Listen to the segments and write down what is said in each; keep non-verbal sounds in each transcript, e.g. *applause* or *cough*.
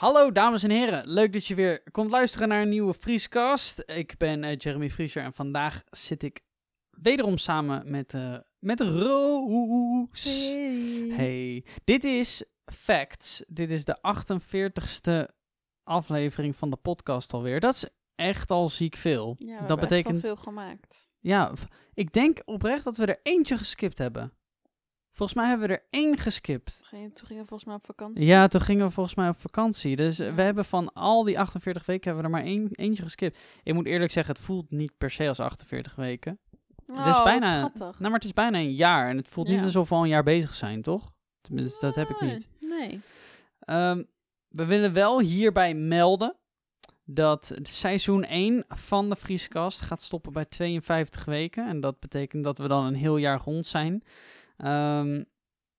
Hallo dames en heren, leuk dat je weer komt luisteren naar een nieuwe Vrieskast. Ik ben eh, Jeremy Vrieser en vandaag zit ik wederom samen met, eh met Roos. Hey, dit is Facts. Dit is de 48ste aflevering van de podcast alweer. Dat is echt al ziek veel. Ja, we Dus dat hebben betekent, echt al veel gemaakt. ja, ik denk oprecht dat we er eentje geskipt hebben. Volgens mij hebben we er één geskipt. Toen gingen we volgens mij op vakantie. Ja, toen gingen we volgens mij op vakantie. Dus eh, Ja. we hebben van al die 48 weken hebben we er maar één, eentje geskipt. Ik moet eerlijk zeggen, het voelt niet per se als 48 weken. Oh, het is wat bijna, schattig. nou, maar het is bijna een jaar. En het voelt niet alsof we al een jaar bezig zijn, toch? Tenminste, dat heb ik niet. Nee. Ehm, we willen wel hierbij melden dat seizoen 1 van de Vrieskast gaat stoppen bij 52 weken. En dat betekent dat we dan een heel jaar rond zijn. Ehm,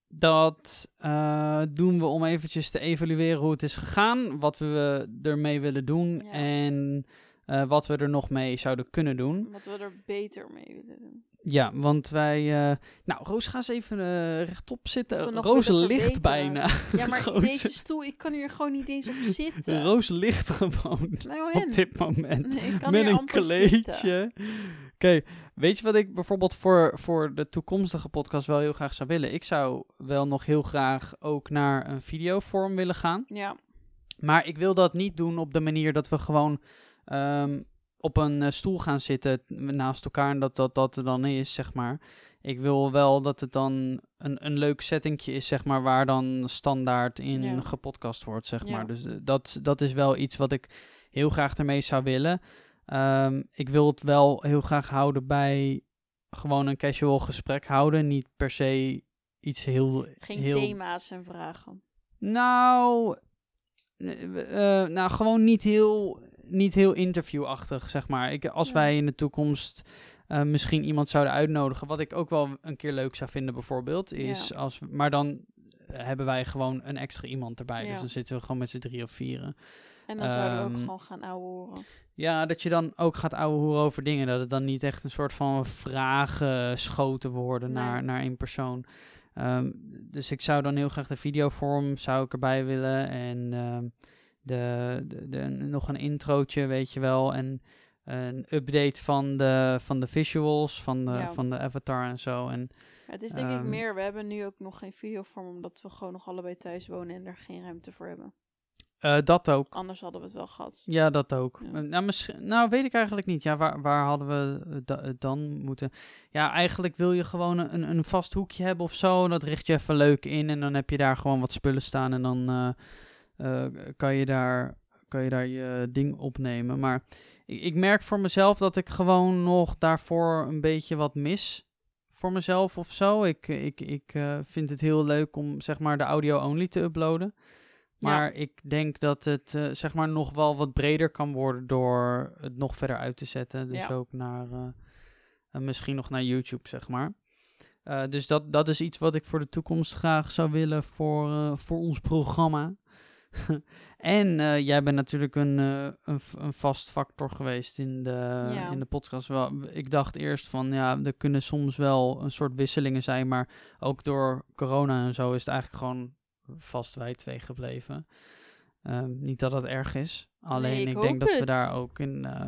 dat eh, doen we om eventjes te evalueren hoe het is gegaan, wat we ermee willen doen Ja. en eh, wat we er nog mee zouden kunnen doen. Wat we er beter mee willen doen. Ja, want wij... eh, nou, Roos, ga eens even rechtop zitten. Roos ligt bijna. Ja, maar *laughs* Roos- deze stoel, ik kan hier gewoon niet eens op *laughs* zitten. Roos ligt gewoon Nou, op dit moment. Nee, met een zitten. Oké, weet je wat ik bijvoorbeeld voor, voor de toekomstige podcast wel heel graag zou willen? Ik zou wel nog heel graag ook naar een videovorm willen gaan. Ja, Maar ik wil dat niet doen op de manier dat we gewoon ehm, op een eh, stoel gaan zitten naast elkaar en dat dat, dat er dan is, zeg maar. Ik wil wel dat het dan een, een leuk settingje is, zeg maar, waar dan standaard in Ja. gepodcast wordt, zeg Ja. maar. Dus eh, dat, dat is wel iets wat ik heel graag ermee zou willen. Ehm, ik wil het wel heel graag houden bij gewoon een casual gesprek houden. Niet per se iets heel... geen heel... thema's en vragen. Nou, eh, nou, gewoon niet heel, niet heel interviewachtig, zeg maar. Ik, als Ja. wij in de toekomst eh, misschien iemand zouden uitnodigen, wat ik ook wel een keer leuk zou vinden, bijvoorbeeld, is Ja. als, we- maar dan hebben wij gewoon een extra iemand erbij. Dus dan zitten we gewoon met z'n drie of vieren. En dan zouden we ook Ehm, gewoon gaan ouwehoeren. Ja, dat je dan ook gaat ouwe hoeren over dingen. Dat het dan niet echt een soort van vragen schoten worden Nee. naar, naar één persoon. Ehm, dus ik zou dan heel graag de videovorm zou ik erbij willen. En ehm, de, de, de- nog een introotje, weet je wel. En een update van de, van de visuals, van de, Ja. van de avatar en zo. En Het is denk ik ehm, meer, we hebben nu ook nog geen videovorm, omdat we gewoon nog allebei thuis wonen en er geen ruimte voor hebben. Eh, dat ook. Anders hadden we het wel gehad. Ja, dat ook. Ja. Eh, Nou, misschien, nou, weet ik eigenlijk niet. Ja, waar, waar hadden we eh, da- eh, dan moeten... Ja, eigenlijk wil je gewoon een, een vast hoekje hebben of zo. Dat richt je even leuk in en dan heb je daar gewoon wat spullen staan. En dan eh, eh, kan, je daar, kan je daar je ding opnemen. Maar ik, ik merk voor mezelf dat ik gewoon nog daarvoor een beetje wat mis. Voor mezelf of zo. Ik, ik, ik eh, vind het heel leuk om zeg maar de audio-only te uploaden. Maar ik denk dat het eh, zeg maar nog wel wat breder kan worden door het nog verder uit te zetten. Dus Ja. ook naar eh, misschien nog naar YouTube, zeg maar. Dus dat, dat is iets wat ik voor de toekomst graag zou willen voor, voor ons programma. *laughs* en jij bent natuurlijk een, een, een vast factor geweest in de, Ja. in de podcast. Wel, ik dacht eerst van ja, er kunnen soms wel een soort wisselingen zijn, maar ook door corona en zo is het eigenlijk gewoon vast wij twee gebleven. Ehm, niet dat dat erg is. Alleen ik ik, hoop denk dat we daar ook in, eh,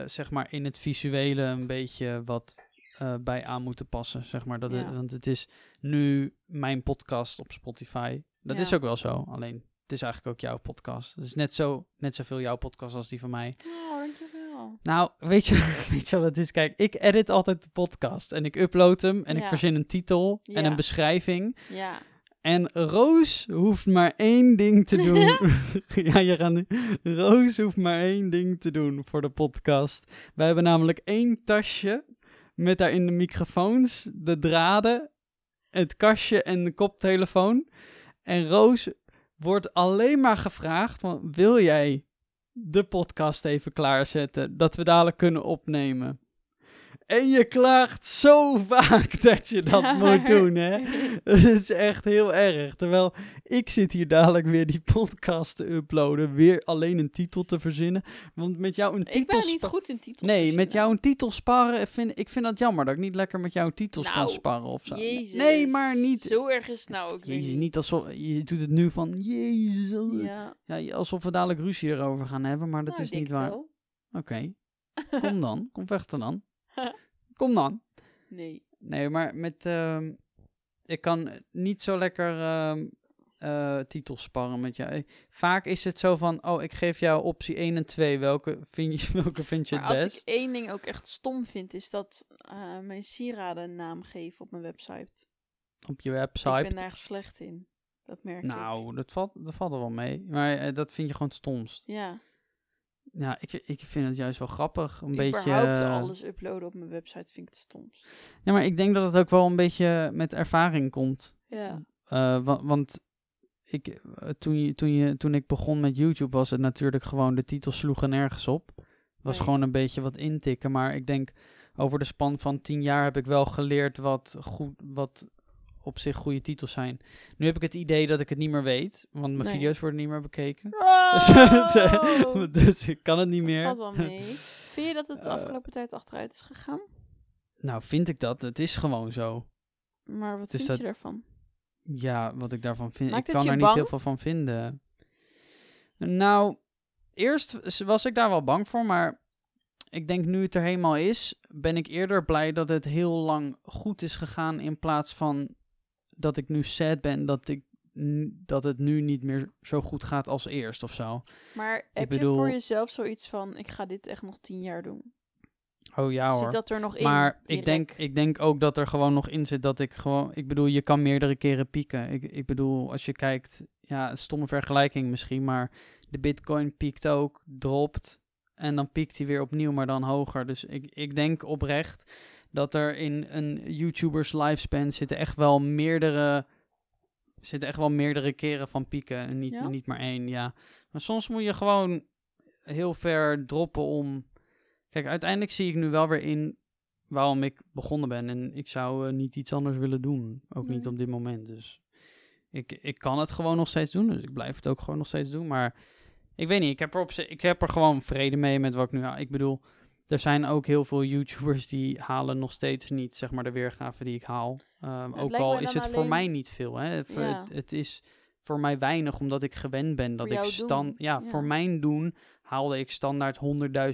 eh, zeg maar in het visuele een beetje wat eh, bij aan moeten passen. Zeg maar. dat het- want het is nu mijn podcast op Spotify. Dat Ja. is ook wel zo. Alleen het is eigenlijk ook jouw podcast. Het is net, zo, net zoveel jouw podcast als die van mij. Oh, dankjewel. Nou, weet je, *laughs* weet je wat het is? Kijk, ik edit altijd de podcast. En ik upload hem en ik verzin een titel en een beschrijving. Ja. En Roos hoeft maar één ding te *laughs* doen. *laughs* ja, je gaat nu. Roos hoeft maar één ding te doen voor de podcast. Wij hebben namelijk één tasje met daarin de microfoons, de draden, het kastje en de koptelefoon. En Roos wordt alleen maar gevraagd van, wil jij de podcast even klaarzetten, dat we dadelijk kunnen opnemen? En je klaagt zo *laughs* vaak dat je dat Ja. moet doen, hè? Het is echt heel erg. Terwijl ik zit hier dadelijk weer die podcast te uploaden. Weer alleen een titel te verzinnen. Want met jou een titel... Ik ben niet goed in titels Nee, met jou een titel sparren, vind, ik vind dat jammer. Dat ik niet lekker met jou titels kan Nou, sparren of zo. Jezus. Nee, maar niet... Zo erg is het nou ook Jezus, niet alsof... Je doet het nu van... Jezus. Ja, Ja, alsof we dadelijk ruzie erover gaan hebben, maar dat nou, is niet waar. Oké. Kom dan. Kom *laughs* vechten dan. Kom dan. Nee. Nee, maar met... ehm, ik kan niet zo lekker eh, titels sparren met jou. Vaak is het zo van... Oh, ik geef jou optie 1 en 2. Welke vind je, *laughs* welke vind je Maar het als best? ik één ding ook echt stom vind, is dat eh, mijn sieraden een naam geven op mijn website. Op je Ik website. ben daar echt slecht in. Dat merk ik. Nou, dat valt, dat valt er wel mee. Maar eh, dat vind je gewoon het stomst. Ja, Ja, ik, ik vind het juist wel grappig. Een beetje... überhaupt eh, alles uploaden op mijn website vind ik het stomst. Ja, maar ik denk dat het ook wel een beetje met ervaring komt. Ja. Eh, wa- want ik, eh, toen, je, toen, je, toen ik begon met YouTube was het natuurlijk gewoon, de titels sloegen nergens op. Was Nee. gewoon een beetje wat intikken. Maar ik denk, over de span van tien jaar heb ik wel geleerd wat, goed, wat op zich goede titels zijn. Nu heb ik het idee dat ik het niet meer weet, want mijn Nee. video's worden niet meer bekeken. *laughs* Oh, *laughs* dus ik kan het niet dat meer. valt wel mee. *laughs* Vind je dat het de Eh. afgelopen tijd achteruit is gegaan? Nou, vind ik dat. Het is gewoon zo. Maar wat Dus vind dat- je daarvan? Ja, wat ik daarvan vind. Maakt ik kan er niet heel veel van vinden. Nou, eerst was ik daar wel bang voor, maar ik denk nu het er helemaal is, ben ik eerder blij dat het heel lang goed is gegaan in plaats van dat ik nu sad ben dat ik dat het nu niet meer zo goed gaat als eerst of zo. Maar heb bedoel- je voor jezelf zoiets van, ik ga dit echt nog tien jaar doen? Oh ja hoor. Zit dat er nog in? Maar ik denk, ik denk ook dat er gewoon nog in zit dat ik gewoon... Ik bedoel, je kan meerdere keren pieken. Ik, ik bedoel, als je kijkt... Ja, een stomme vergelijking misschien, maar de bitcoin piekt ook, dropt... En dan piekt hij weer opnieuw, maar dan hoger. Dus ik, ik denk oprecht dat er in een YouTubers lifespan zitten echt wel meerdere... Zitten echt wel meerdere keren van pieken en niet, Ja? niet maar één, ja. Maar soms moet je gewoon heel ver droppen om... Kijk, uiteindelijk zie ik nu wel weer in waarom ik begonnen ben. En ik zou eh, niet iets anders willen doen. Ook niet op dit moment. Dus ik, ik kan het gewoon nog steeds doen. Dus ik blijf het ook gewoon nog steeds doen. Maar ik weet niet, ik heb er, op, ik heb er gewoon vrede mee met wat ik nu. Ik bedoel, er zijn ook heel veel YouTubers die halen nog steeds niet, zeg maar, de weergave die ik haal. Ehm, ook al is het voor mij niet veel. Hè. Het, Ja. het, het is voor mij weinig, omdat ik gewend ben dat ik stand... Ja, ja. voor mijn doen haalde ik standaard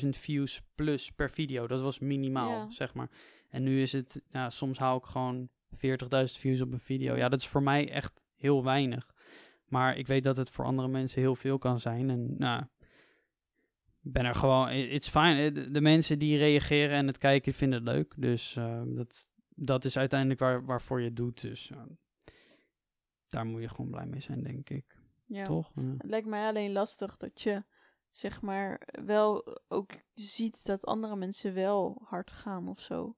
100.000 views plus per video. Dat was minimaal, Ja. zeg maar. En nu is het, ja, soms haal ik gewoon 40.000 views op een video. Ja, dat is voor mij echt heel weinig. Maar ik weet dat het voor andere mensen heel veel kan zijn. En nou, ben er gewoon, it's fine. De, mensen die reageren en het kijken vinden het leuk. Dus eh, dat, dat is uiteindelijk waar, waarvoor je het doet. Dus eh, daar moet je gewoon blij mee zijn, denk ik. Ja. Toch? Ja. Het lijkt mij alleen lastig dat je, zeg maar, wel ook ziet dat andere mensen wel hard gaan of zo.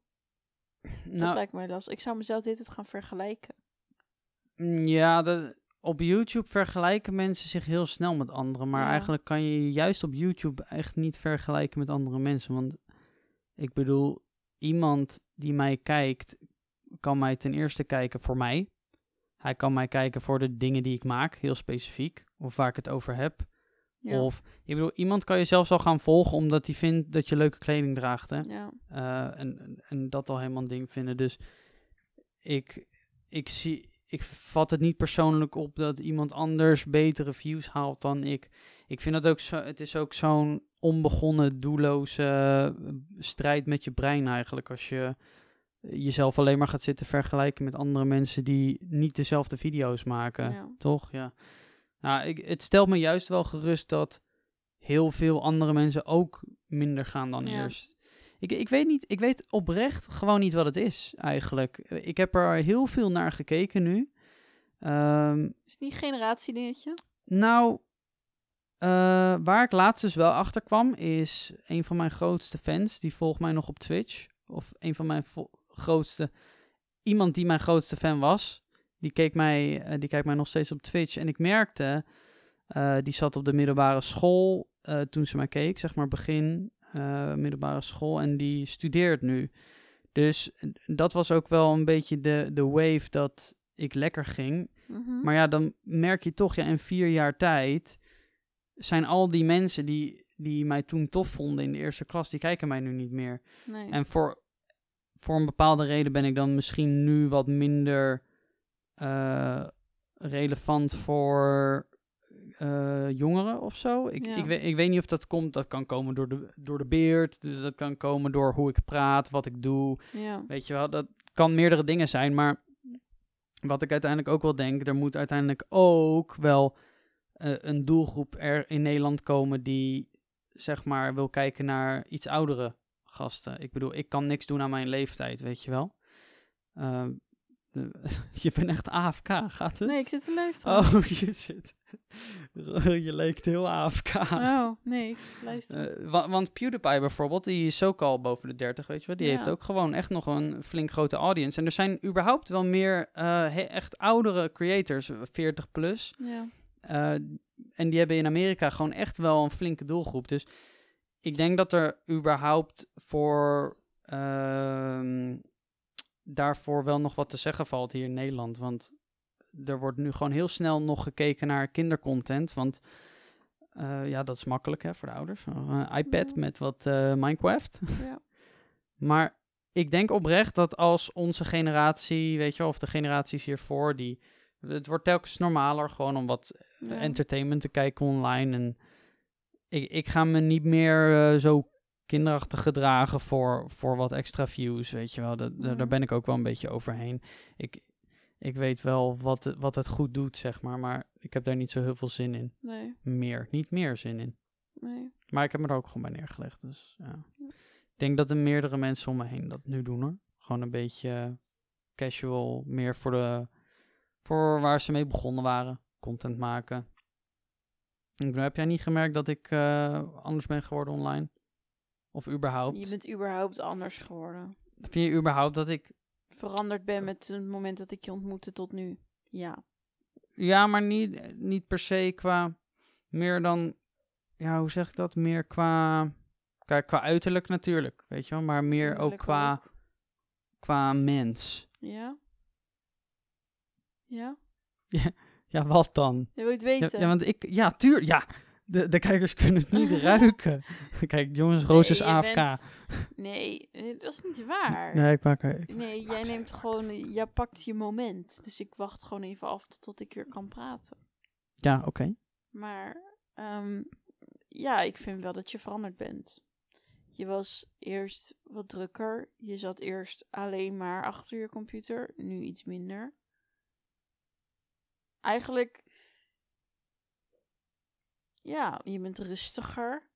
dat Nou, lijkt mij lastig. Ik zou mezelf dit het gaan vergelijken. Mm, Ja, de, op YouTube vergelijken mensen zich heel snel met anderen. Maar Ja. eigenlijk kan je juist op YouTube echt niet vergelijken met andere mensen. Want ik bedoel, iemand die mij kijkt, kan mij ten eerste kijken voor mij. Hij kan mij kijken voor de dingen die ik maak, heel specifiek. Of waar ik het over heb. Ja. Of, ik bedoel, iemand kan je zelfs al gaan volgen omdat hij vindt dat je leuke kleding draagt. Hè? ja. Eh, en, en- en dat al helemaal een ding vinden. Dus ik, ik, zie, ik vat het niet persoonlijk op dat iemand anders betere views haalt dan ik. Ik vind dat ook zo, het is ook zo'n onbegonnen, doelloze eh, strijd met je brein eigenlijk. Als je jezelf alleen maar gaat zitten vergelijken met andere mensen die niet dezelfde video's maken. Ja. Toch? Ja. Nou, ik, het stelt me juist wel gerust dat heel veel andere mensen ook minder gaan dan Ja. eerst. Ik, ik weet niet, ik weet oprecht gewoon niet wat het is eigenlijk. Ik heb er heel veel naar gekeken nu. Ehm, Is het niet een generatiedingetje? nou, eh, waar ik laatst dus wel achter kwam, is een van mijn grootste fans, die volgt mij nog op Twitch. Of een van mijn grootste, iemand die mijn grootste fan was, die, keek mij, eh, die kijkt mij nog steeds op Twitch. En ik merkte, eh, die zat op de middelbare school toen ze mij keek, zeg maar begin eh, middelbare school. En die studeert nu. Dus dat was ook wel een beetje de, de wave dat ik lekker ging. Mhm. Maar ja, dan merk je toch, ja, in vier jaar tijd zijn al die mensen die, die mij toen tof vonden in de eerste klas, die kijken mij nu niet meer. nee. En voor, voor een bepaalde reden ben ik dan misschien nu wat minder eh, relevant voor eh, jongeren of zo. Ik, Ja. ik, weet, ik weet niet of dat komt. Dat kan komen door de, door de beard. Dus dat kan komen door hoe ik praat, wat ik doe. ja. Weet je wel, dat kan meerdere dingen zijn. Maar wat ik uiteindelijk ook wel denk, er moet uiteindelijk ook wel eh, een doelgroep er in Nederland komen die zeg maar wil kijken naar iets oudere gasten. Ik bedoel, ik kan niks doen aan mijn leeftijd, weet je wel. Ehm, *laughs* je bent echt AFK, gaat het? Nee, ik zit te luisteren. Oh, *laughs* je zit. *laughs* je leek heel AFK. Oh, nee, ik zit te luisteren. Eh, wa- want PewDiePie bijvoorbeeld, die is ook al boven de 30, weet je wel. Die Ja. heeft ook gewoon echt nog een flink grote audience. En er zijn überhaupt wel meer eh, echt oudere creators, 40 plus. ja. Eh, en die hebben in Amerika gewoon echt wel een flinke doelgroep. Dus ik denk dat er überhaupt voor ehm, daarvoor wel nog wat te zeggen valt hier in Nederland. Want er wordt nu gewoon heel snel nog gekeken naar kindercontent. Want eh, ja, dat is makkelijk hè, voor de ouders. Een iPad Ja. met wat eh, Minecraft. *laughs* Ja. Maar ik denk oprecht dat als onze generatie, weet je wel, of de generaties hiervoor, die, het wordt telkens normaler gewoon om wat Ja. entertainment te kijken online. En ik, ik ga me niet meer eh, zo kinderachtig gedragen voor, voor wat extra views, weet je wel. Dat, daar- Mhm. Daar ben ik ook wel een beetje overheen. Ik, ik weet wel wat, het- wat het goed doet, zeg maar, maar ik heb daar niet zo heel veel zin in. Nee, Meer, niet meer zin in. nee. Maar ik heb me er ook gewoon bij neergelegd, dus ja. Ik denk dat er meerdere mensen om me heen dat nu doen, hoor. Gewoon een beetje casual, meer voor de... Voor waar ze mee begonnen waren. Content maken. Heb jij niet gemerkt dat ik eh, anders ben geworden online? Of überhaupt? Je bent überhaupt anders geworden. Vind je überhaupt dat ik... Veranderd ben met het moment dat ik je ontmoette tot nu. Ja. Ja, maar niet, niet per se qua... Meer dan... Ja, hoe zeg ik dat? Meer qua... Kijk, qua uiterlijk natuurlijk, weet je wel. Maar meer ook qua, ook. qua mens. Ja? Ja? *laughs* Ja, wat dan? Je wil het Ja, weten? ja, want ik... Ja, tuur... Ja, de, de kijkers kunnen het *laughs* niet ruiken. Kijk, jongens, Roos is Nee, AFK. bent- Nee, dat is niet waar. Nee, ik maak ik- Nee, jij neemt gewoon, jij pakt je moment. Dus ik wacht gewoon even af tot ik weer kan praten. Ja, oké. Maar ehm, ja, ik vind wel dat je veranderd bent. Je was eerst wat drukker. Je zat eerst alleen maar achter je computer. Nu iets minder. Eigenlijk, ja, je bent rustiger.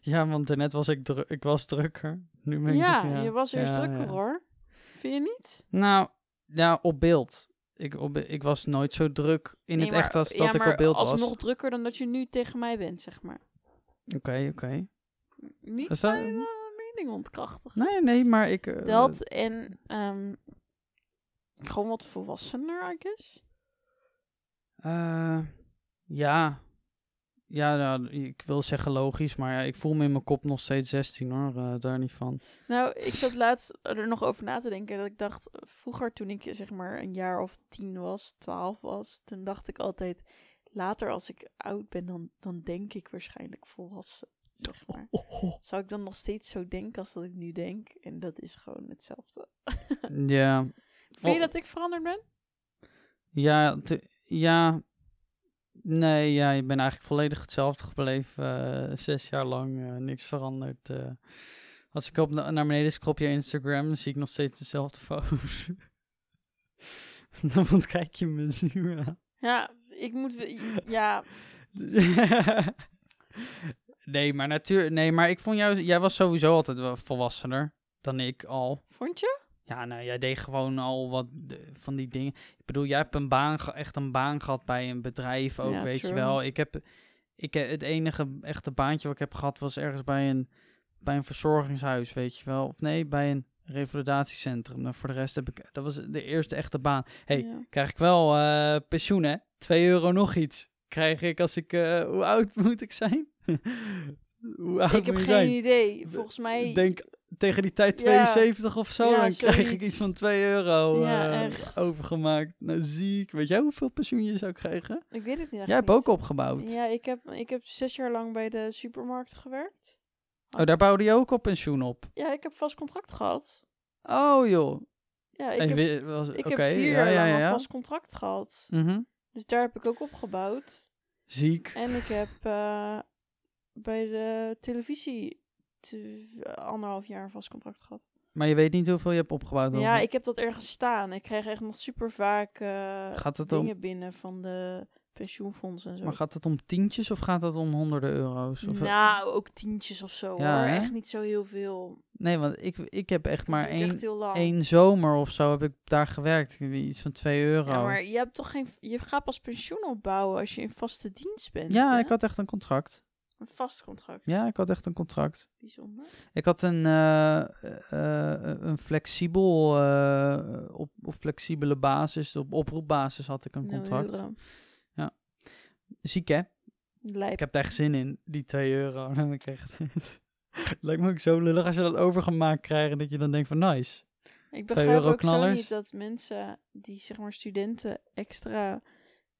Ja, want daarnet was ik, dru ik was drukker. Nu ben ik... Ja, je was eerst ja, drukker ja. hoor. Vind je niet? Nou, ja, op beeld. Ik, op, ik was nooit zo druk in Nee, het maar- echt als ja, dat ik op beeld was. alsnog drukker dan dat je nu tegen mij bent, zeg maar. Oké, oké. Niet Is dat- mijn eh, mening ontkrachtig. Nee, nee, maar ik... eh, Dat en ehm, gewoon wat volwassener, I guess. eh, ja. Ja, nou, ik wil zeggen logisch, maar ja, ik voel me in mijn kop nog steeds 16 hoor, eh, daar niet van. Nou, ik zat laatst er nog over na te denken. Dat ik dacht, vroeger toen ik zeg maar een jaar of tien was, twaalf was, toen dacht ik altijd, later als ik oud ben, dan, dan denk ik waarschijnlijk volwassen. Zeg *laughs* maar. Zou ik dan nog steeds zo denken als dat ik nu denk? En dat is gewoon hetzelfde. Ja. *laughs* Vind je dat ik veranderd ben? Ja, ja. Nee, ja, je bent eigenlijk volledig hetzelfde gebleven. eh, zes jaar lang, eh, niks veranderd. eh. als ik op na- naar beneden scroll op je Instagram, dan zie ik nog steeds dezelfde foto's. *laughs* dan ontkijk je me zuur aan. Ja, ik moet... Ja, *laughs* nee, maar natuurlijk. Nee, maar ik vond jou. Jij was sowieso altijd wel volwassener dan ik al. vond je? Ja, nou, jij deed gewoon al wat van die dingen. Ik bedoel, jij hebt een baan, echt een baan gehad bij een bedrijf ook, Ja, weet je wel. Ik heb, ik heb het enige echte baantje wat ik heb gehad was ergens bij een, bij een verzorgingshuis, weet je wel. Of nee, bij een revalidatiecentrum. Nou, voor de rest heb ik, dat was de eerste echte baan. Hey, Ja. krijg ik wel eh, pensioen, hè? 2 euro nog iets. Krijg ik als ik, eh, hoe oud *laughs* moet ik zijn? *laughs* hoe oud Ik heb geen zijn? idee. Volgens mij Denk tegen die tijd Ja. 72 of zo, Ja, dan krijg ik zoiets. iets van 2 euro Ja, eh, overgemaakt. Nou, ziek. Weet jij hoeveel pensioen je zou krijgen? Ik weet het niet Jij hebt niet. ook opgebouwd. Ja, ik heb, ik heb zes jaar lang bij de supermarkt gewerkt. Oh, daar bouwde je ook op pensioen op. Ja, ik heb vast contract gehad. Oh joh. Ja, ik heb, was, ik heb vier ja, jaar ja, lang een vast contract gehad. Mhm. Dus daar heb ik ook opgebouwd. Ziek. En ik heb eh, bij de televisie te- anderhalf jaar een vast contract gehad. Maar je weet niet hoeveel je hebt opgebouwd. Ja, ik heb dat ergens staan. Ik krijg echt nog super vaak eh, Gaat het dingen om- binnen van de pensioenfondsen en zo. Maar gaat het om tientjes of gaat het om honderden euro's? Of, nou, ook tientjes of zo Ja, hoor. hè? Echt niet zo heel veel. Nee, want ik, ik heb echt Dat maar één, één zomer of zo heb ik daar gewerkt. Iets van 2 euro. Ja, maar je hebt toch geen. Je gaat pas pensioen opbouwen als je in vaste dienst bent. Ja, hè? ik had echt een contract. Een vast contract. Ja, ik had echt een contract. Bijzonder. Ik had een, eh, eh, een flexibel, eh, op, op flexibele basis, op oproepbasis had ik een Nul contract. euro. Ziek hè? Lijp. Ik heb daar echt zin in, die 2 euro. *laughs* Dan. Het *laughs* lijkt me ook zo lullig als je dat overgemaakt krijgt dat je dan denkt van nice. Ik begrijp euro ook zo knallers. niet dat mensen die zeg maar studenten extra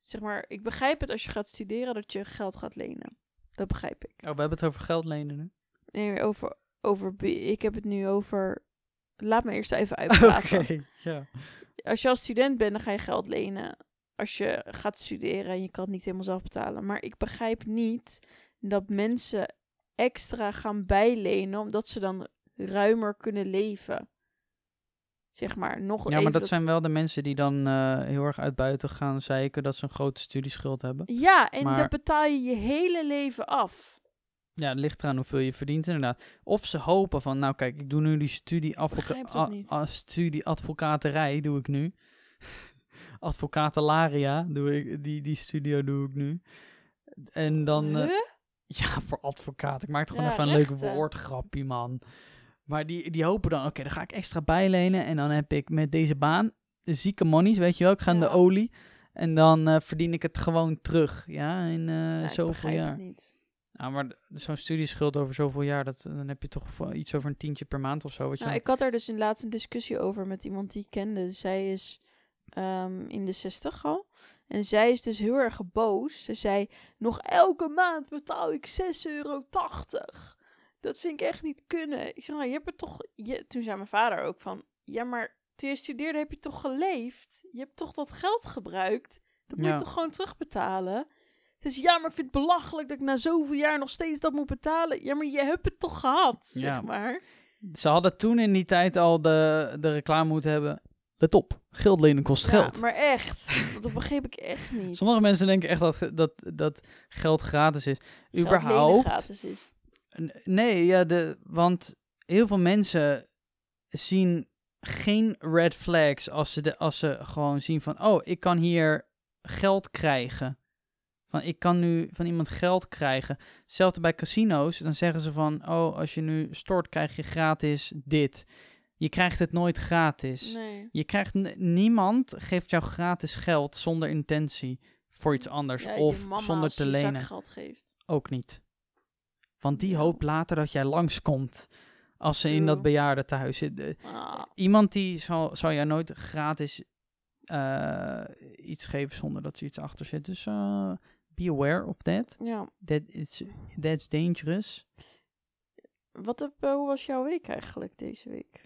zeg maar ik begrijp het als je gaat studeren dat je geld gaat lenen. Dat begrijp ik. Oh, we hebben het over geld lenen nu. Nee, over over ik heb het nu over laat me eerst even *laughs* Oké, uitpraten. ja. Als je als student bent, dan ga je geld lenen. Als je gaat studeren en je kan het niet helemaal zelf betalen. Maar ik begrijp niet dat mensen extra gaan bijlenen omdat ze dan ruimer kunnen leven. Zeg maar, nog Ja, maar dat zijn wel de mensen die dan eh, heel erg uit buiten gaan zeiken dat ze een grote studieschuld hebben. Ja, en Maar- dat betaal je je hele leven af. Ja, het ligt eraan hoeveel je verdient inderdaad. Of ze hopen van, nou kijk, ik doe nu die studie, begrijp dat niet. studie advocaterij, doe ik nu. *laughs* Advocatelaria, doe ik, die, die studio doe ik nu. En dan, eh, Huh? *laughs* ja, voor advocaat. Ik maak het gewoon Ja, even een leuk woordgrapje, man. Maar die, die hopen dan, oké, dan ga ik extra bijlenen. En dan heb ik met deze baan de zieke monies, weet je wel. Ik ga in de olie. En dan eh, verdien ik het gewoon terug, ja, in eh, Ja, ik zoveel begrijp jaar. het niet. Ja, maar zo'n studieschuld over zoveel jaar, dat, dan heb je toch iets over een tientje per maand of zo. Wat je Nou, ik had er dus in laatst een discussie over met iemand die ik kende. Zij is ehm, in de 60 al. En zij is dus heel erg boos. Ze zei, nog elke maand betaal ik 6,80 euro. Dat vind ik echt niet kunnen. Ik zeg, nou, je hebt er toch... Je, toen zei mijn vader ook van... Ja, maar toen je studeerde heb je toch geleefd? Je hebt toch dat geld gebruikt? Dat moet Ja. je toch gewoon terugbetalen? Dus ja, maar ik vind het belachelijk dat ik na zoveel jaar nog steeds dat moet betalen. Ja, maar je hebt het toch gehad, Ja. zeg maar. Ze hadden toen in die tijd al de, de reclame moeten hebben. Let op, geld lenen kost geld. Maar echt. Dat begreep ik echt niet. Sommige mensen denken echt dat, dat, dat geld gratis is. Geld überhaupt. gratis is. Nee, ja, de, want heel veel mensen zien geen red flags als ze, de, als ze gewoon zien van, oh, ik kan hier geld krijgen. Van, ik kan nu van iemand geld krijgen. Hetzelfde bij casino's, dan zeggen ze van, oh, als je nu stort, krijg je gratis dit. Je krijgt het nooit gratis. Nee. Je krijgt niemand geeft jou gratis geld zonder intentie voor iets anders Ja, of zonder als te je lenen. zakgeld geeft. Ook niet. Want die hoopt later dat jij langskomt als ze in dat True. bejaardentehuis zit. Ah, Iemand die zal, zal jou nooit gratis eh, iets geven zonder dat er iets achter zit. Dus eh, be aware of that. ja. that is, that's dangerous. Wat heb, eh, hoe was jouw week eigenlijk deze week?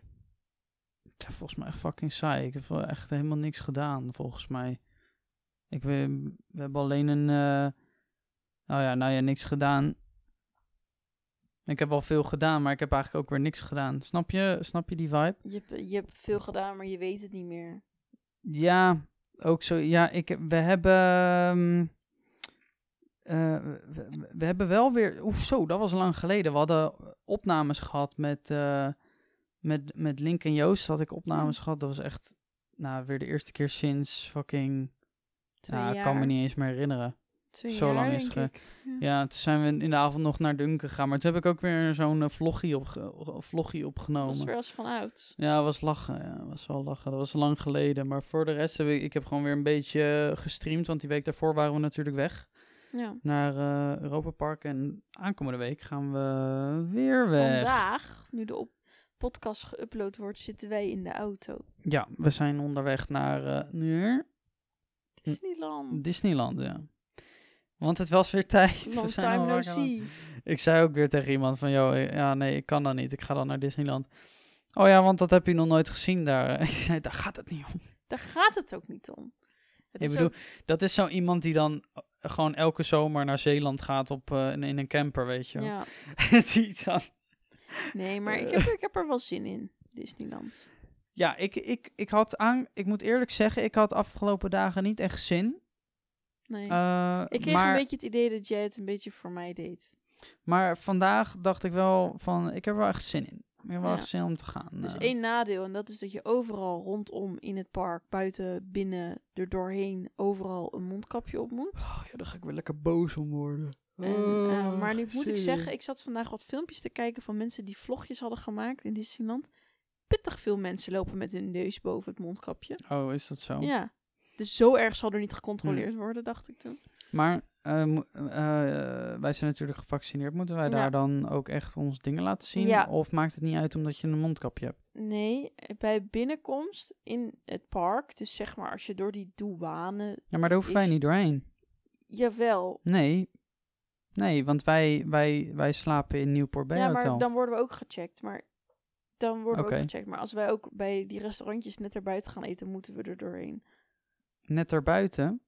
Ja, volgens mij echt fucking saai. Ik heb echt helemaal niks gedaan, volgens mij. Ik, we, we hebben alleen een... eh, nou ja, nou ja, niks gedaan. Ik heb wel veel gedaan, maar ik heb eigenlijk ook weer niks gedaan. Snap je, snap je die vibe? Je hebt, je hebt veel gedaan, maar je weet het niet meer. Ja, ook zo. Ja, ik, we hebben... ehm, eh, we, we hebben wel weer... Oeh, zo, dat was lang geleden. We hadden opnames gehad met, eh, met, met Link en Joost. Had ik opnames gehad. Dat was echt... Nou, weer de eerste keer sinds fucking... Twee Nou, ik kan me niet eens meer herinneren. Twee zo jaar, lang is het ik. Ja, toen zijn we in de avond nog naar Dunken gegaan. Maar toen heb ik ook weer zo'n eh, vloggie, opge vloggie Dat opgenomen. was weer als van oud. Ja, was lachen. Ja, was wel lachen. Dat was lang geleden. Maar voor de rest heb ik, ik heb gewoon weer een beetje eh, gestreamd. Want die week daarvoor waren we natuurlijk weg Ja. naar eh Europa Park. En aankomende week gaan we weer weg. Vandaag, nu de op podcast geüpload wordt, zitten wij in de auto. Ja, we zijn onderweg naar, naar Disneyland. Disneyland, ja. Want het was weer *laughs* tijd. We Long zijn al time no see. Ik zei ook weer tegen iemand van, joh, ja, nee, ik kan dat niet. Ik ga dan naar Disneyland. Oh ja, want dat heb je nog nooit gezien daar. *laughs* Ik zei, daar gaat het niet om. Daar gaat het ook niet om. Het Ik bedoel, ook- dat is zo iemand die dan eh, gewoon elke zomer naar Zeeland gaat op, eh, in, in een camper, weet je ja. *laughs* Die dan... Nee, maar Eh. ik heb, er- ik heb er wel zin in, Disneyland. Ja, ik, ik, ik had aan, ik moet eerlijk zeggen, ik had afgelopen dagen niet echt zin. Nee. Eh, ik kreeg maar, een beetje het idee dat jij het een beetje voor mij deed. maar vandaag dacht ik wel van, ik heb er wel echt zin in. Ik heb wel Ja. echt zin om te gaan. Dus één nadeel, en dat is dat je overal rondom in het park, buiten, binnen, er doorheen, overal een mondkapje op moet. Oh, ja, daar ga ik wel lekker boos om worden. En, eh, Oh, maar nu moet ik zeggen, ik zat vandaag wat filmpjes te kijken van mensen die vlogjes hadden gemaakt in Disneyland. Pittig veel mensen lopen met hun neus boven het mondkapje. Oh, is dat zo? Ja. Dus zo erg zal er niet gecontroleerd worden, dacht ik toen. Maar eh, mo- eh, wij zijn natuurlijk gevaccineerd. Moeten wij Ja. daar dan ook echt ons dingen laten zien? Ja. Of maakt het niet uit omdat je een mondkapje hebt? Nee, bij binnenkomst in het park, dus zeg maar als je door die douane... Ja, maar daar hoeven wij Is- niet doorheen. Jawel. Nee. Nee, want wij, wij, wij slapen in Newport Bay Ja, Hotel. maar dan worden we ook gecheckt. Maar dan worden we ook gecheckt. Maar als wij ook bij die restaurantjes net erbuiten gaan eten, moeten we er doorheen. Net erbuiten.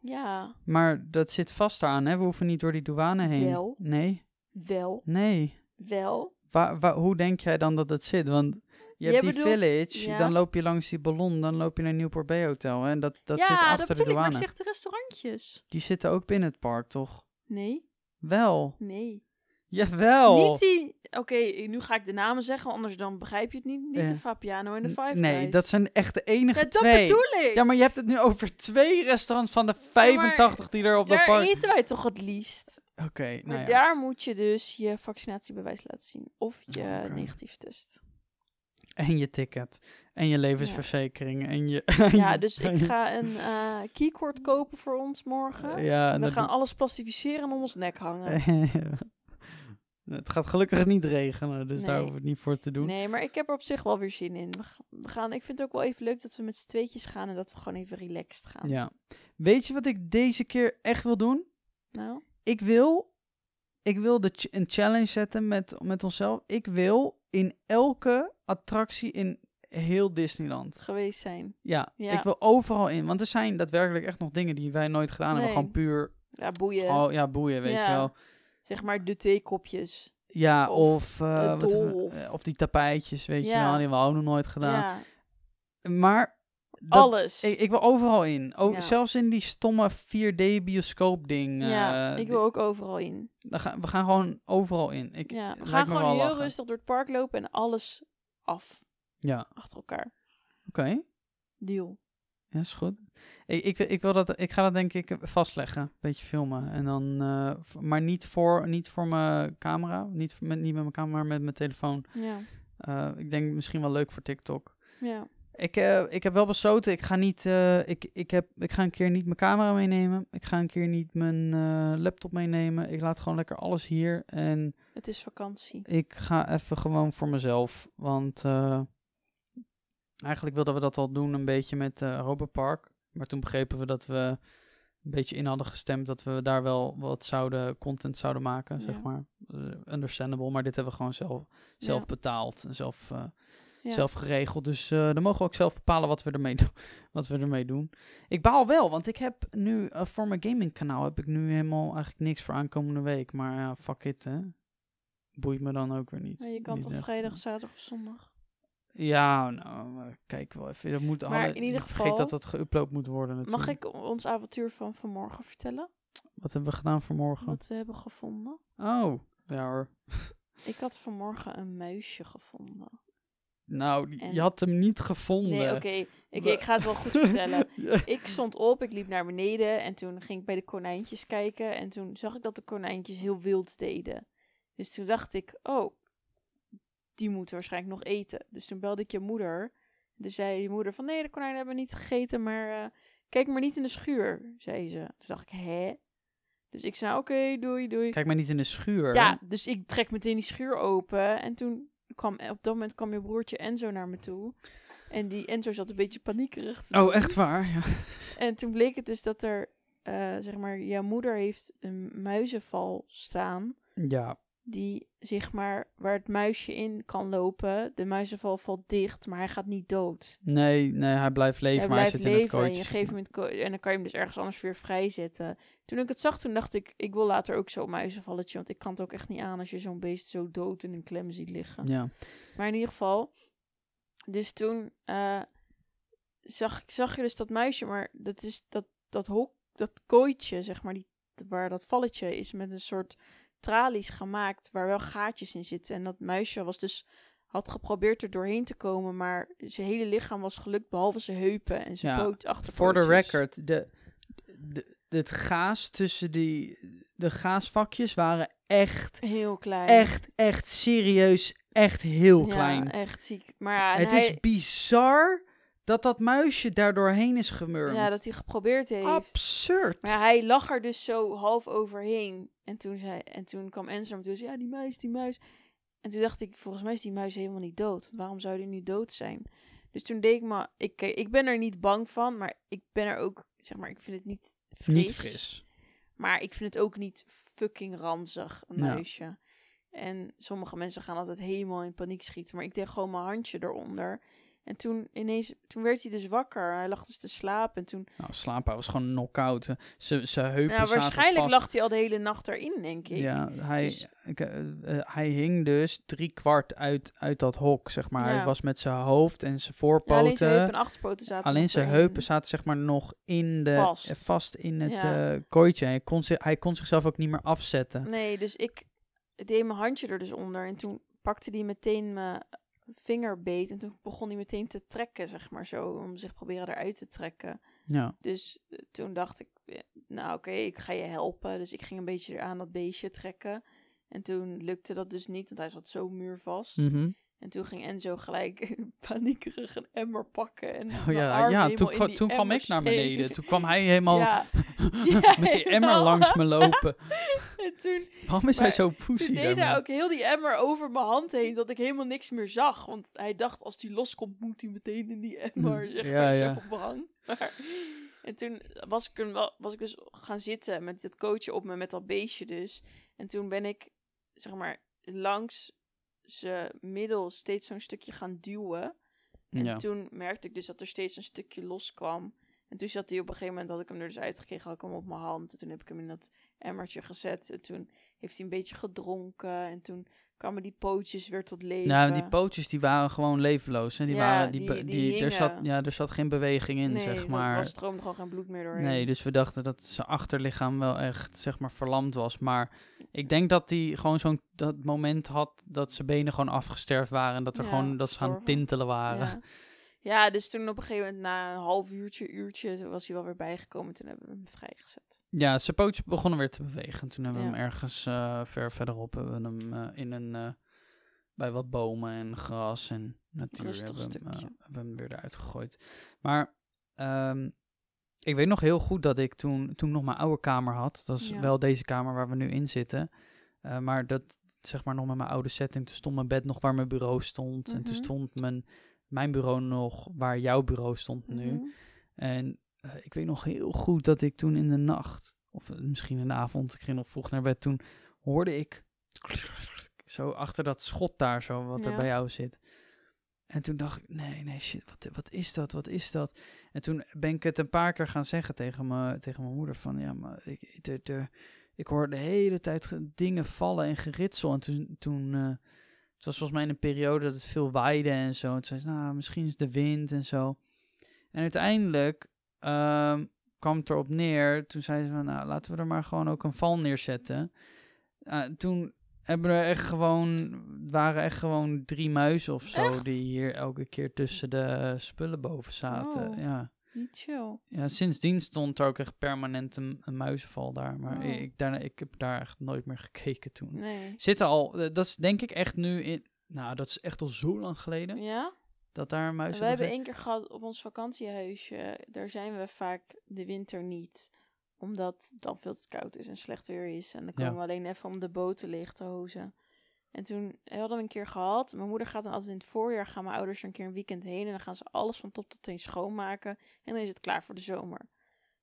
Ja, Maar dat zit vast aan, hè? We hoeven niet door die douane heen. Wel. Nee. wel, Nee. wel. Waar, waar, hoe denk jij dan dat het zit? Want je hebt Jij die bedoelt- village, ja. dan loop je langs die ballon, dan loop je naar Newport Bay Hotel. hè, En dat, dat ja, zit dat achter de douane. ik zeg de restaurantjes. Die zitten ook binnen het park, toch? Nee, Wel. nee. Jawel. Niet die... Oké, nu ga ik de namen zeggen, anders dan begrijp je het niet. Niet Eh, de Fabiano en de Five Nee, Guys. dat zijn echt de enige Ja, dat twee. bedoel ik. Ja, maar je hebt het nu over twee restaurants van de 85 die er op dat Daar park... eten wij toch het liefst. Oké, nou ja. daar moet je dus je vaccinatiebewijs laten zien. Of je Oké. negatief test. En je ticket. En je levensverzekering. En je... *laughs* Ja, dus ik ga een eh keycord kopen voor ons morgen. Ja, en We dat gaan alles plastificeren en om ons nek hangen. *laughs* het gaat gelukkig niet regenen, dus daar hoeven we het niet voor te doen. Nee, maar ik heb er op zich wel weer zin in. We ga- We gaan, ik vind het ook wel even leuk dat we met z'n tweetjes gaan en dat we gewoon even relaxed gaan. Ja. Weet je wat ik deze keer echt wil doen? Nou, Ik wil, ik wil de ch- een challenge zetten met, met onszelf. Ik wil in elke attractie in heel Disneyland. geweest zijn. Ja, Ja. ik wil overal in. Want er zijn daadwerkelijk echt nog dingen die wij nooit gedaan hebben. Gewoon puur, Ja, boeien. oh ja, boeien, weet Ja. je wel. Zeg maar de theekopjes. Ja, Of of, eh, we- eh, of die tapijtjes, weet je wel. Die hebben we ook nog nooit gedaan. Ja, Maar dat, alles. ik, ik wil overal in. Ook, Ja. Zelfs in die stomme 4D bioscoop ding. ja, eh, ik wil ook overal in. dan gaan, we gaan gewoon overal in. Ik, Ja, we gaan gewoon heel lachen. rustig door het park lopen en alles af Ja, achter elkaar. oké. Deal. Ja, is goed. Ik, ik, ik, wil dat, ik ga dat denk ik vastleggen. Een beetje filmen. En dan, eh, maar niet voor, niet voor mijn camera. Niet, met, niet met mijn camera, maar met mijn telefoon. Ja, Eh, ik denk misschien wel leuk voor TikTok. ja. Ik, eh, ik heb wel besloten, ik ga, niet, ik, ik, heb, ik ga een keer niet mijn camera meenemen. Ik ga een keer niet mijn laptop meenemen. Ik laat gewoon lekker alles hier. En Het is vakantie. ik ga even gewoon voor mezelf. Want eigenlijk wilden we dat al doen een beetje met eh Europa Park. Maar toen begrepen we dat we een beetje in hadden gestemd dat we daar wel wat zouden, content zouden maken, zeg maar. Eh, understandable, maar dit hebben we gewoon zelf, zelf Ja. betaald en zelf, eh, Ja. zelf geregeld. Dus eh, dan mogen we ook zelf bepalen wat we ermee *laughs* doen. Wat we ermee doen. Ik baal wel, want ik heb nu eh, voor mijn gamingkanaal heb ik nu helemaal eigenlijk niks voor aankomende week. Maar ja, fuck it, hè. Boeit me dan ook weer niet. Maar je kan Niet toch echt. vrijdag, zaterdag of zondag? Ja, nou, eh, kijk wel even. Dat moet Maar alle- in ieder geval- Vergeet dat dat geüpload moet worden natuurlijk. Mag ik ons avontuur van vanmorgen vertellen? Wat hebben we gedaan vanmorgen? Wat we hebben gevonden? Oh, ja hoor. *laughs* Ik had vanmorgen een muisje gevonden. Nou, En- je had hem niet gevonden. Nee, oké. Ik, Wa- ik ga het wel goed vertellen. *laughs* Ja. Ik stond op, ik liep naar beneden en toen ging ik bij de konijntjes kijken. En toen zag ik dat de konijntjes heel wild deden. Dus toen dacht ik, oh, die moeten waarschijnlijk nog eten. Dus toen belde ik je moeder. Dus zei je moeder van, nee, de konijnen hebben niet gegeten, maar eh, kijk maar niet in de schuur, zei ze. Toen dacht ik, hè? Dus ik zei, oké, doei, doei. Kijk maar niet in de schuur. Ja, dus ik trek meteen die schuur open en toen kwam op dat moment kwam je broertje Enzo naar me toe. En die Enzo zat een beetje paniekerig te. Oh, echt waar? Ja. *laughs* En toen bleek het dus dat er, eh, zeg maar, jouw moeder heeft een muizenval staan. Ja, Die, zeg maar, waar het muisje in kan lopen. De muizenval valt dicht, maar hij gaat niet dood. nee, nee, hij blijft leven, hij maar hij blijft zit in het leven en kooitje. je geeft hem het ko- en dan kan je hem dus ergens anders weer vrijzetten. Toen ik het zag, toen dacht ik, ik wil later ook zo'n muizenvalletje, want ik kan het ook echt niet aan als je zo'n beest zo dood in een klem ziet liggen. Ja, Maar in ieder geval, dus toen eh, zag, zag je dus dat muisje, maar dat is dat, dat hok, dat kooitje, zeg maar, die, waar dat valletje is met een soort tralies gemaakt waar wel gaatjes in zitten. En dat muisje was dus, had geprobeerd er doorheen te komen, maar zijn hele lichaam was gelukt, behalve zijn heupen en zijn Ja, poot, achterpootjes. voor de record, de, de, het gaas tussen die, de gaasvakjes waren echt, Heel klein. echt, echt serieus, echt heel Ja, klein. echt ziek. Maar ja, het hij, is bizar dat dat muisje daar doorheen is gemurmd. ja, dat hij geprobeerd heeft. Absurd. Maar ja, hij lag er dus zo half overheen. En toen, zei, en toen kwam Enzo zei, ja, die muis, die muis. En toen dacht ik, volgens mij is die muis helemaal niet dood. Waarom zou die nu dood zijn? Dus toen deed ik me... Ik, ik ben er niet bang van, maar ik ben er ook... Zeg maar, ik vind het niet fris. Niet fris. Maar ik vind het ook niet fucking ranzig, een muisje. En sommige mensen gaan altijd helemaal in paniek schieten. Maar ik deed gewoon mijn handje eronder. En toen ineens, toen werd hij dus wakker. Hij lag dus te slapen. En toen, Nou, slapen, hij was gewoon knock-out. Zijn heupen nou, waarschijnlijk lag hij al de hele nacht erin, denk ik. Ja, hij, Dus- ik, eh, eh, hij hing dus drie kwart uit, uit dat hok, zeg maar. Hij Ja. was met zijn hoofd en zijn Ja, voorpoten. alleen zijn heupen en achterpoten zaten Alleen zijn heupen zaten zeg maar nog in de, Vast. eh, vast in het Ja. kooitje. Hij kon, zich, hij kon zichzelf ook niet meer afzetten. Nee, dus ik deed mijn handje er dus onder. En toen pakte hij meteen mijn vingerbeet. En toen begon hij meteen te trekken, zeg maar zo. Om zich proberen eruit te trekken. Ja, Dus eh, toen dacht ik, eh, nou oké, ik ga je helpen. Dus ik ging een beetje aan dat beestje trekken. En toen lukte dat dus niet, want hij zat zo muurvast. Mhm. En toen ging Enzo gelijk *laughs* paniekerig een emmer pakken. En Oh ja, ja toen, kwa- toen kwam ik naar beneden. Toen kwam hij helemaal Ja. *laughs* Met die emmer langs me lopen. *laughs* En toen, Waarom is hij zo poesie toen deed hij ook heel die emmer over mijn hand heen, dat ik helemaal niks meer zag. Want hij dacht, als die loskomt, moet hij meteen in die emmer, zeg Mm, Ja, maar, ja. zo. Maar, en toen was ik, was ik dus gaan zitten met dat coachje op me, met dat beestje dus. En toen ben ik, zeg maar, langs zijn middel steeds zo'n stukje gaan duwen. En Ja. toen merkte ik dus dat er steeds een stukje loskwam. En toen zat hij op een gegeven moment, dat ik hem er dus uitgekregen, had ik hem op mijn hand. En toen heb ik hem in dat emmertje gezet. En toen heeft hij een beetje gedronken. En toen kwamen die pootjes weer tot leven. Nou, die pootjes die waren gewoon levenloos. En die Ja, waren, die, die- be- die die, er, zat, ja, er zat geen beweging in, nee, zeg er maar. was stroomde gewoon geen bloed meer doorheen. Nee, dus we dachten dat zijn achterlichaam wel echt, zeg maar, verlamd was. Maar ik denk dat hij gewoon zo'n dat moment had dat zijn benen gewoon afgesterfd waren. En dat, er Ja, gewoon, dat ze gaan tintelen waren. Ja. *laughs* ja, dus toen op een gegeven moment, na een half uurtje, uurtje, was hij wel weer bijgekomen. Toen hebben we hem vrijgezet. Ja, zijn pootjes begonnen weer te bewegen. Toen hebben we Ja. hem ergens eh, ver verderop hebben we hem eh, in een, eh, bij wat bomen en gras en natuur Rustig hebben we, hem, hebben hem weer eruit gegooid. Maar ehm, ik weet nog heel goed dat ik toen, toen nog mijn oude kamer had. Dat is Ja. wel deze kamer waar we nu in zitten. Maar dat, zeg maar nog met mijn oude setting. Toen stond mijn bed nog waar mijn bureau stond. En toen Mhm. stond mijn, mijn bureau nog waar jouw bureau stond nu. Mhm. En eh, ik weet nog heel goed dat ik toen in de nacht, of eh, misschien in de avond, ik ging nog vroeg naar bed, toen hoorde ik zo achter dat schot daar, zo wat er bij jou zit. En toen dacht ik, nee, nee, shit, wat, wat is dat, wat is dat? En toen ben ik het een paar keer gaan zeggen tegen, me, tegen mijn moeder van, ja, maar ik, ik, de- ik hoor de hele tijd ge- dingen vallen en geritsel. En toen, toen eh, het was volgens mij in een periode dat het veel waaide en zo. En toen zei ze, nou, misschien is de wind en zo. En uiteindelijk ehm, kwam het erop neer. Toen zeiden ze van, nou, laten we er maar gewoon ook een val neerzetten. Uh, toen hebben er echt gewoon, waren echt gewoon drie muizen of zo. Echt? Die hier elke keer tussen de spullen boven zaten. Oh. Ja. Niet chill. ja, sindsdien stond er ook echt permanent een, een muizenval daar. Maar Oh. ik, daarna, ik heb daar echt nooit meer *laughs* gekeken toen. Nee. Zitten al, eh, dat is denk ik echt nu in, nou dat is echt al zo lang geleden. Ja? Dat daar een muis We hebben één keer gehad op ons vakantiehuisje. Daar zijn we vaak de winter niet. Omdat het dan veel te koud is en slecht weer is. En dan komen Ja. we alleen even om de leeg te hozen. En toen hadden we een keer gehad. Mijn moeder gaat dan altijd in het voorjaar. Gaan mijn ouders er een keer een weekend heen. En dan gaan ze alles van top tot teen schoonmaken. En dan is het klaar voor de zomer.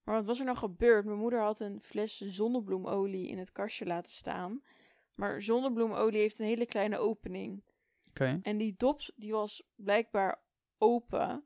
Maar wat was er nou gebeurd? Mijn moeder had een fles zonnebloemolie in het kastje laten staan. Maar zonnebloemolie heeft een hele kleine opening. Oké. En die dop die was blijkbaar open.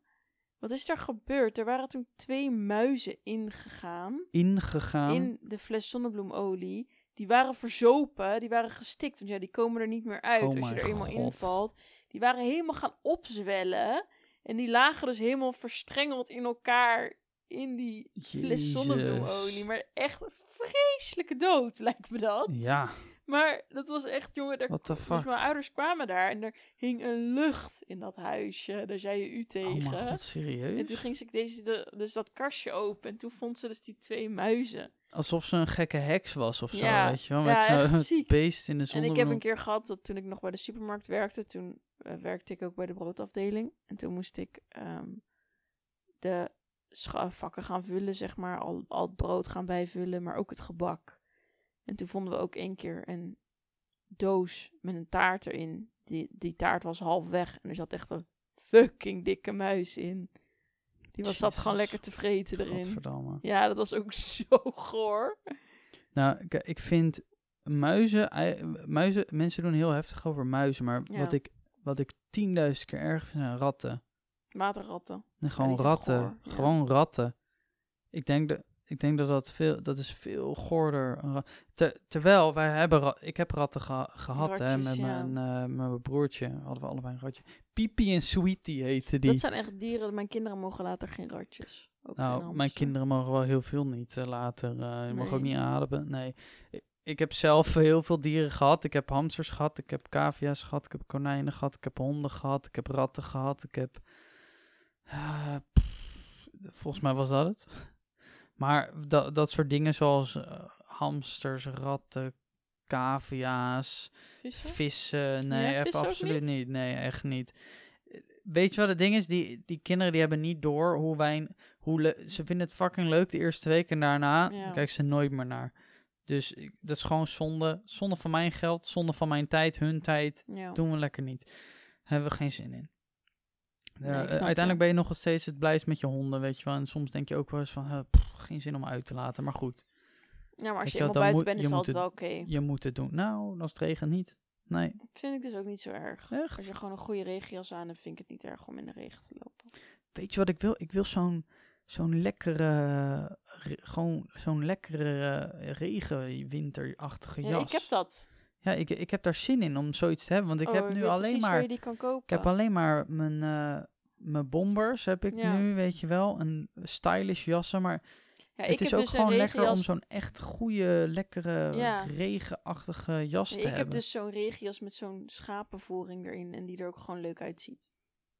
Wat is er gebeurd? Er waren toen twee muizen ingegaan. Ingegaan. In de fles zonnebloemolie. Die waren verzopen, die waren gestikt. Want ja, die komen er niet meer uit Oh als je er eenmaal invalt. Die waren helemaal gaan opzwellen. En die lagen dus helemaal verstrengeld in elkaar in die fles zonnebloemolie. Maar echt een vreselijke dood, *laughs* lijkt me dat. Ja, Maar dat was echt, jongen, daar dus mijn ouders kwamen daar en er hing een lucht in dat huisje. Daar zei je u Oh tegen. mijn god, serieus? en toen ging ze deze, de, dus dat kastje open en toen vond ze dus die twee muizen. Alsof ze een gekke heks was of zo, Ja. weet je wel? Ja, Met echt zo'n *laughs* beest in de En zon. ik heb een keer gehad dat toen ik nog bij de supermarkt werkte, toen eh, werkte ik ook bij de broodafdeling. En toen moest ik ehm, de vakken gaan vullen, zeg maar, al, al het brood gaan bijvullen, maar ook het gebak. En toen vonden we ook één keer een doos met een taart erin. Die, die taart was half weg en er zat echt een fucking dikke muis in. Die was zat gewoon lekker te vreten erin. Ja, dat was ook *laughs* zo goor. Nou, k- ik vind muizen, muizen, mensen doen heel heftig over muizen, maar Ja. wat ik, wat ik tienduizend keer erg vind zijn ratten. Waterratten. Nee, gewoon ratten. goor, ja. Gewoon ratten. Ik denk dat, ik denk dat dat veel, dat is veel goorder. Ter- terwijl wij hebben, ik heb ratten geha- gehad hè, met, ja. mijn, met mijn broertje. Hadden we allebei een ratje. Pipi en Sweetie heette die. Dat zijn echt dieren. Mijn kinderen mogen later geen ratjes. Ook geen Nou, mijn kinderen mogen wel heel veel niet eh, later. eh je mag ook niet ademen. Nee. Ik, ik heb zelf heel veel dieren gehad. Ik heb hamsters gehad. Ik heb cavia's gehad. Ik heb konijnen gehad. Ik heb honden gehad. Ik heb ratten gehad. Ik heb. pff, volgens mij was dat het. Maar dat, dat soort dingen zoals eh, hamsters, ratten, cavia's, Vissen? vissen. Nee, vissen absoluut niet? niet? Nee, echt niet. Weet je wat het ding is? Die, die kinderen die hebben niet door hoe wij... Hoe ze vinden het fucking leuk de eerste week en daarna Ja. kijken ze nooit meer naar. Dus dat is gewoon zonde. Zonde van mijn geld, zonde van mijn tijd, hun tijd. Ja. Doen we lekker niet. Hebben we geen zin in. Ja, eh, uiteindelijk ben je nog steeds het blijst met je honden, weet je wel. En soms denk je ook wel eens van, pff, geen zin om uit te laten. Maar goed, ja, maar als je je buiten bent, is het altijd wel oké. je moet het doen. Nou, als het regent niet. Nee, Dat vind ik dus ook niet zo erg. echt. Als je gewoon een goede regenjas aan hebt, vind ik het niet erg om in de regen te lopen. Weet je wat ik wil? Ik wil zo'n zo'n lekkere, re- gewoon zo'n lekkere eh, regenwinterachtige Ja, jas. ik heb dat. Ja, ik, ik heb daar zin in om zoiets te hebben, want ik Oh, heb nu alleen maar, je die kan kopen. ik heb alleen maar mijn, eh, mijn bombers heb ik Ja. nu, weet je wel, een stylish jassen, maar ja, het ik is heb ook dus gewoon lekker om zo'n echt goede, lekkere, Ja. regenachtige jas Ja, te ik heb hebben. dus zo'n regenjas met zo'n schapenvoering erin en die er ook gewoon leuk uitziet.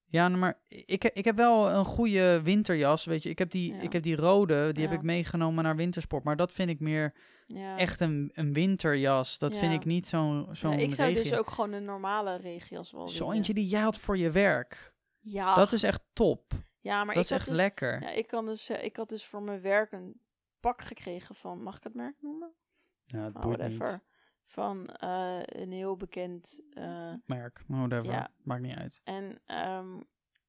Ja, nou, maar ik, ik heb wel een goede winterjas, weet je. Ik heb die, Ja. ik heb die rode, die Ja. heb ik meegenomen naar wintersport. Maar dat vind ik meer Ja. echt een, een winterjas. Dat vind ik niet zo'n zo'n ja, ik zou dus ook gewoon een normale regenjas wel Zo eentje die jij had voor je werk. Ja, Dat is echt top. ja maar dat ik is echt dus, lekker. Ja, ik, kan dus, eh, ik had dus voor mijn werk een pak gekregen van, mag ik het merk noemen? Ja, het Oh, whatever. niet. Van eh, een heel bekend. eh, Merk, whatever. Ja. Maakt niet uit. en ehm,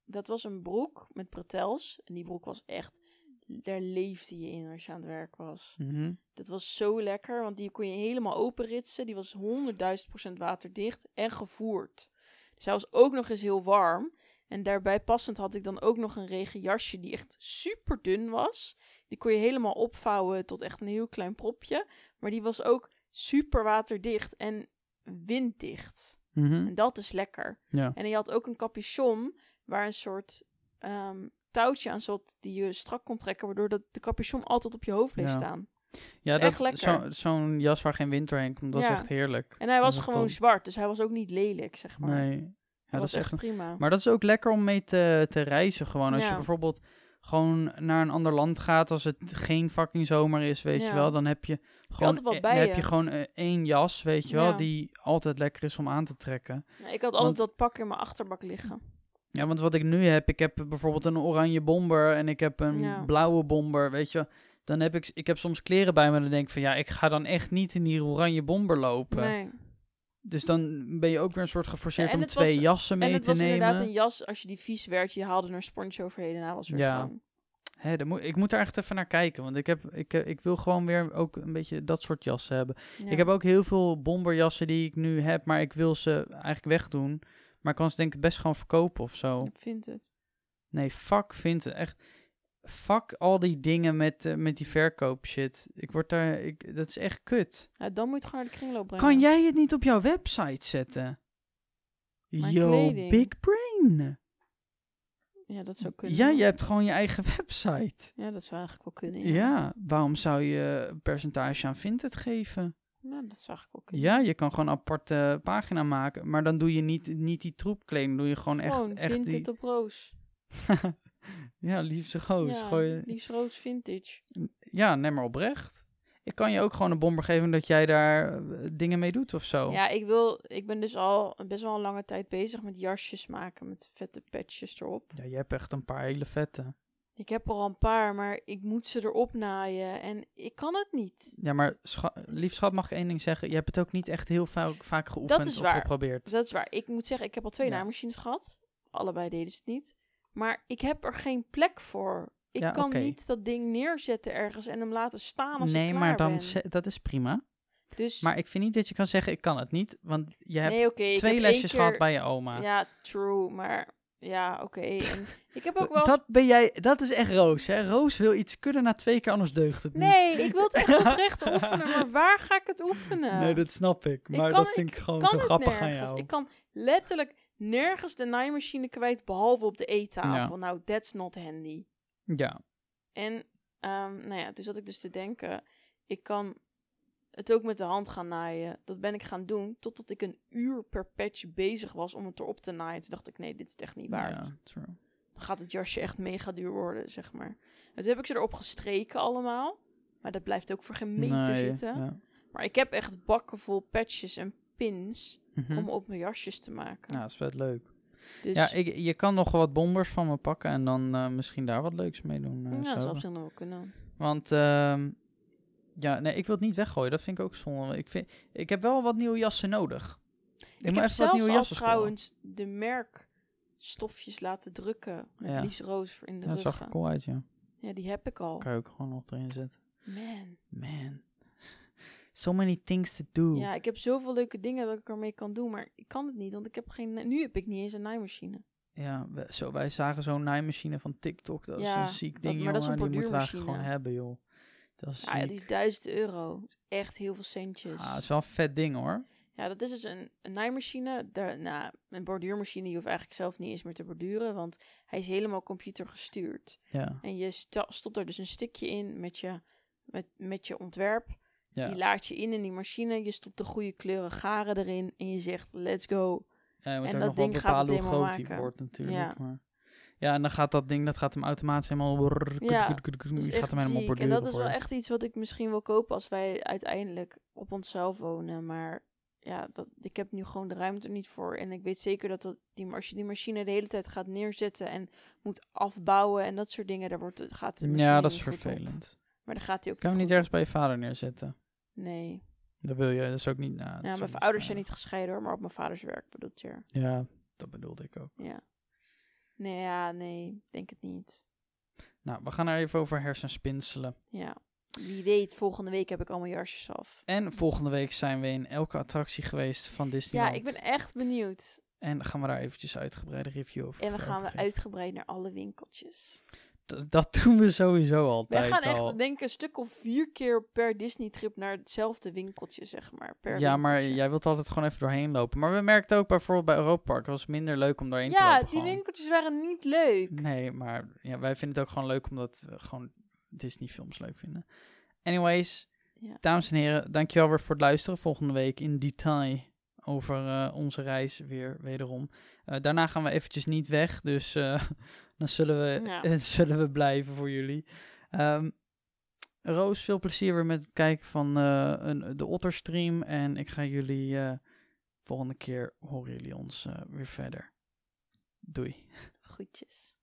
dat was een broek met bretels. En die broek was echt. Daar leefde je in als je aan het werk was. Mhm. Dat was zo lekker, want die kon je helemaal openritsen. Die was 100.000 procent waterdicht en gevoerd. Dus hij was ook nog eens heel warm. En daarbij passend had ik dan ook nog een regenjasje die echt super dun was. Die kon je helemaal opvouwen tot echt een heel klein propje. Maar die was ook super waterdicht en winddicht. Mhm. En dat is lekker. Ja. En je had ook een capuchon waar een soort ehm, touwtje aan zat die je strak kon trekken, waardoor dat de capuchon altijd op je hoofd bleef Ja. staan. Ja, dat, echt lekker. zo- zo'n jas waar geen winter heen komt, dat is echt heerlijk. En hij Dat was gewoon zwart, dus hij was ook niet lelijk, zeg maar. Nee. Ja, hij dat was is echt prima. Maar dat is ook lekker om mee te, te reizen. Gewoon als je bijvoorbeeld gewoon naar een ander land gaat, als het geen fucking zomer is, weet je wel, dan heb je gewoon, eh, bij dan heb je. gewoon eh, één jas, weet je wel, die altijd lekker is om aan te trekken. Ja, ik had altijd Want- dat pak in mijn achterbak liggen. Ja, want wat ik nu heb, ik heb bijvoorbeeld een oranje bomber en ik heb een blauwe bomber, weet je. Dan heb ik, ik heb soms kleren bij me en dan denk ik van ja, ik ga dan echt niet in die oranje bomber lopen. Nee. Dus dan ben je ook weer een soort geforceerd Ja, om twee was- jassen mee en het te was nemen. inderdaad een jas, als je die vies werd, je haalde er sponsje overheen en hij was weer Ja. schoon. Hè, moet, ik moet er echt even naar kijken. Want ik, heb, ik, eh, ik wil gewoon weer ook een beetje dat soort jassen hebben. Ja. Ik heb ook heel veel bomberjassen die ik nu heb, maar ik wil ze eigenlijk wegdoen. Maar ik kan ze denk ik best gewoon verkopen of zo. Ik vind het. Nee, fuck vindt het echt. Fuck al die dingen met, eh, met die verkoop shit. Ik word daar, ik, dat is echt kut. Ja, dan moet je het gewoon naar de kringloop brengen. Kan jij het niet op jouw website zetten? Mijn Yo, kleding. big brain. Ja, dat zou kunnen. Ja, je hebt gewoon je eigen *laughs* website. Ja, dat zou eigenlijk wel kunnen. Ja, Ja, waarom zou je een percentage aan Vinted geven? Nou, dat zou eigenlijk wel kunnen. Ja, je kan gewoon een aparte pagina maken, maar dan doe je niet, niet die troepkleding, doe je gewoon echt, Gewoon echt die... op roos. *laughs* *laughs* ja, liefste goos. ja, gooi je- liefst roos vintage. Ja, neem maar oprecht. Ik kan je ook gewoon een bomber geven dat jij daar eh, dingen mee doet of zo. Ja, ik wil... Ik ben dus al best wel een lange tijd bezig met jasjes maken met vette patches erop. Ja, je hebt echt een paar hele vette. Ik heb er al een paar, maar ik moet ze erop naaien en ik kan het niet. Ja, maar scha lief schat, mag ik één ding zeggen? Je hebt het ook niet echt heel vaak, vaak geoefend is of waar. geprobeerd. Dat is waar. Ik moet zeggen, ik heb al twee Ja. naaimachines gehad. Allebei deden ze het niet. Maar ik heb er geen plek voor. Ik Ja, kan niet dat ding neerzetten ergens en hem laten staan als nee, ik klaar maar dan ben. dat is prima. Dus Maar ik vind niet dat je kan zeggen, ik kan het niet. Want je hebt nee, twee heb lesjes gehad bij je oma. Ja, true. Maar ja, oké. Ik heb ook *laughs* wel. Dat ben jij, dat is echt Roos, hè? Roos wil iets kunnen na twee keer, anders deugt het niet. Nee, ik wil het echt *laughs* oprecht oefenen, maar waar ga ik het oefenen? Nee, dat snap ik. Maar kan- dat vind ik gewoon zo grappig aan nergens. jou. Ik kan letterlijk nergens de naaimachine kwijt, behalve op de eettafel. Ja. Nou, that's not handy. Ja, En, ehm, nou ja, toen zat ik dus te denken, ik kan het ook met de hand gaan naaien. Dat ben ik gaan doen, totdat ik een uur per patch bezig was om het erop te naaien. Toen dacht ik, nee, dit is het echt niet waard. ja, true. Dan gaat het jasje echt mega duur worden, zeg maar. En toen heb ik ze erop gestreken allemaal. Maar dat blijft ook voor geen meter Nee, zitten. ja. Maar ik heb echt bakken vol patches en pins Mhm. om op mijn jasjes te maken. Ja, dat is vet leuk. dus Ja, ik, je kan nog wat bombers van me pakken en dan eh, misschien daar wat leuks mee doen. eh, ja, dat zo. zou op zich nog wel kunnen. Want ehm, ja, nee, ik wil het niet weggooien. Dat vind ik ook zonde. Ik, vind, ik heb wel wat nieuwe jassen nodig. Ik, Ik, moet heb even wat zelfs nieuwe al jassen scoren. trouwens de merkstofjes laten drukken. Met Ja. liefst roos in de Ja, dat zag er cool uit, ja. Ja, die heb ik al. Kan je ook gewoon nog erin zetten. Man. Man. So many things to do. Ja, ik heb zoveel leuke dingen dat ik ermee kan doen, maar ik kan het niet, want ik heb geen. Nu heb ik niet eens een naaimachine. Ja, we- zo, wij zagen zo'n naaimachine van TikTok. Dat is een ziek dat- ding, maar dat is jongen. een Die moeten we gewoon hebben, joh. Dat is Ja, die is 1000 euro. Dat is echt heel veel centjes. Ah, dat is wel een vet ding, hoor. Ja, dat is dus een, een naaimachine. Daar, nou, een borduurmachine, je hoeft eigenlijk zelf niet eens meer te borduren, want hij is helemaal computergestuurd. Ja, En je stopt er dus een stikje in met je, met, met je ontwerp. Ja. Die laat je in in die machine. Je stopt de goede kleuren garen erin en je zegt let's go. ja je moet en ook dat nog wel ding gaat het bepalen hoe helemaal groot die wordt, natuurlijk. Ja. Maar... Ja, en dan gaat dat ding, dat gaat hem automatisch helemaal... Ja, Je Dat is gaat hem helemaal. En dat is wel echt iets wat ik misschien wil kopen als wij uiteindelijk op onszelf wonen. Maar ja, dat, ik heb nu gewoon de ruimte er niet voor. En ik weet zeker dat, dat die, als je die machine de hele tijd gaat neerzetten en moet afbouwen en dat soort dingen, daar wordt, gaat de machine Ja, dat is op. vervelend. Maar dan gaat hij ook Kan je niet ergens bij je vader neerzetten? Nee. Dat wil je, dat is ook niet... Nou, dat Ja, mijn ouders zijn niet gescheiden hoor, maar op mijn vaders werk bedoelt je. Ja, dat bedoelde ik ook. Ja. Nee, ja, nee, denk het niet. Nou, we gaan er even over hersenspinselen. Ja. Wie weet, volgende week heb ik allemaal jasjes af. En volgende week zijn we in elke attractie geweest van Ja, Disneyland. ik ben echt benieuwd. En gaan we daar eventjes uitgebreide review over En we gaan we uitgebreid naar alle winkeltjes. Dat doen we sowieso We altijd gaan echt, al. denk ik, een stuk of vier keer per Disney-trip naar hetzelfde winkeltje, zeg maar. Per ja, maar jij wilt altijd gewoon even doorheen lopen. Maar we merkten ook bijvoorbeeld bij Europa Park, was minder leuk om doorheen te Ja, lopen. die gewoon. winkeltjes waren niet leuk. Nee, maar ja, wij vinden het ook gewoon leuk omdat we gewoon Disney films leuk vinden. Anyways, Ja. dames en heren, dankjewel weer voor het luisteren. Volgende week in detail over eh, onze reis weer wederom. Eh, daarna gaan we eventjes niet weg, dus eh, dan zullen we, Ja. *laughs* zullen we blijven voor jullie. Ehm, Roos, veel plezier weer met het kijken van eh, een, de Otterstream. En ik ga jullie eh, volgende keer horen jullie ons eh, weer verder. Doei. Groetjes.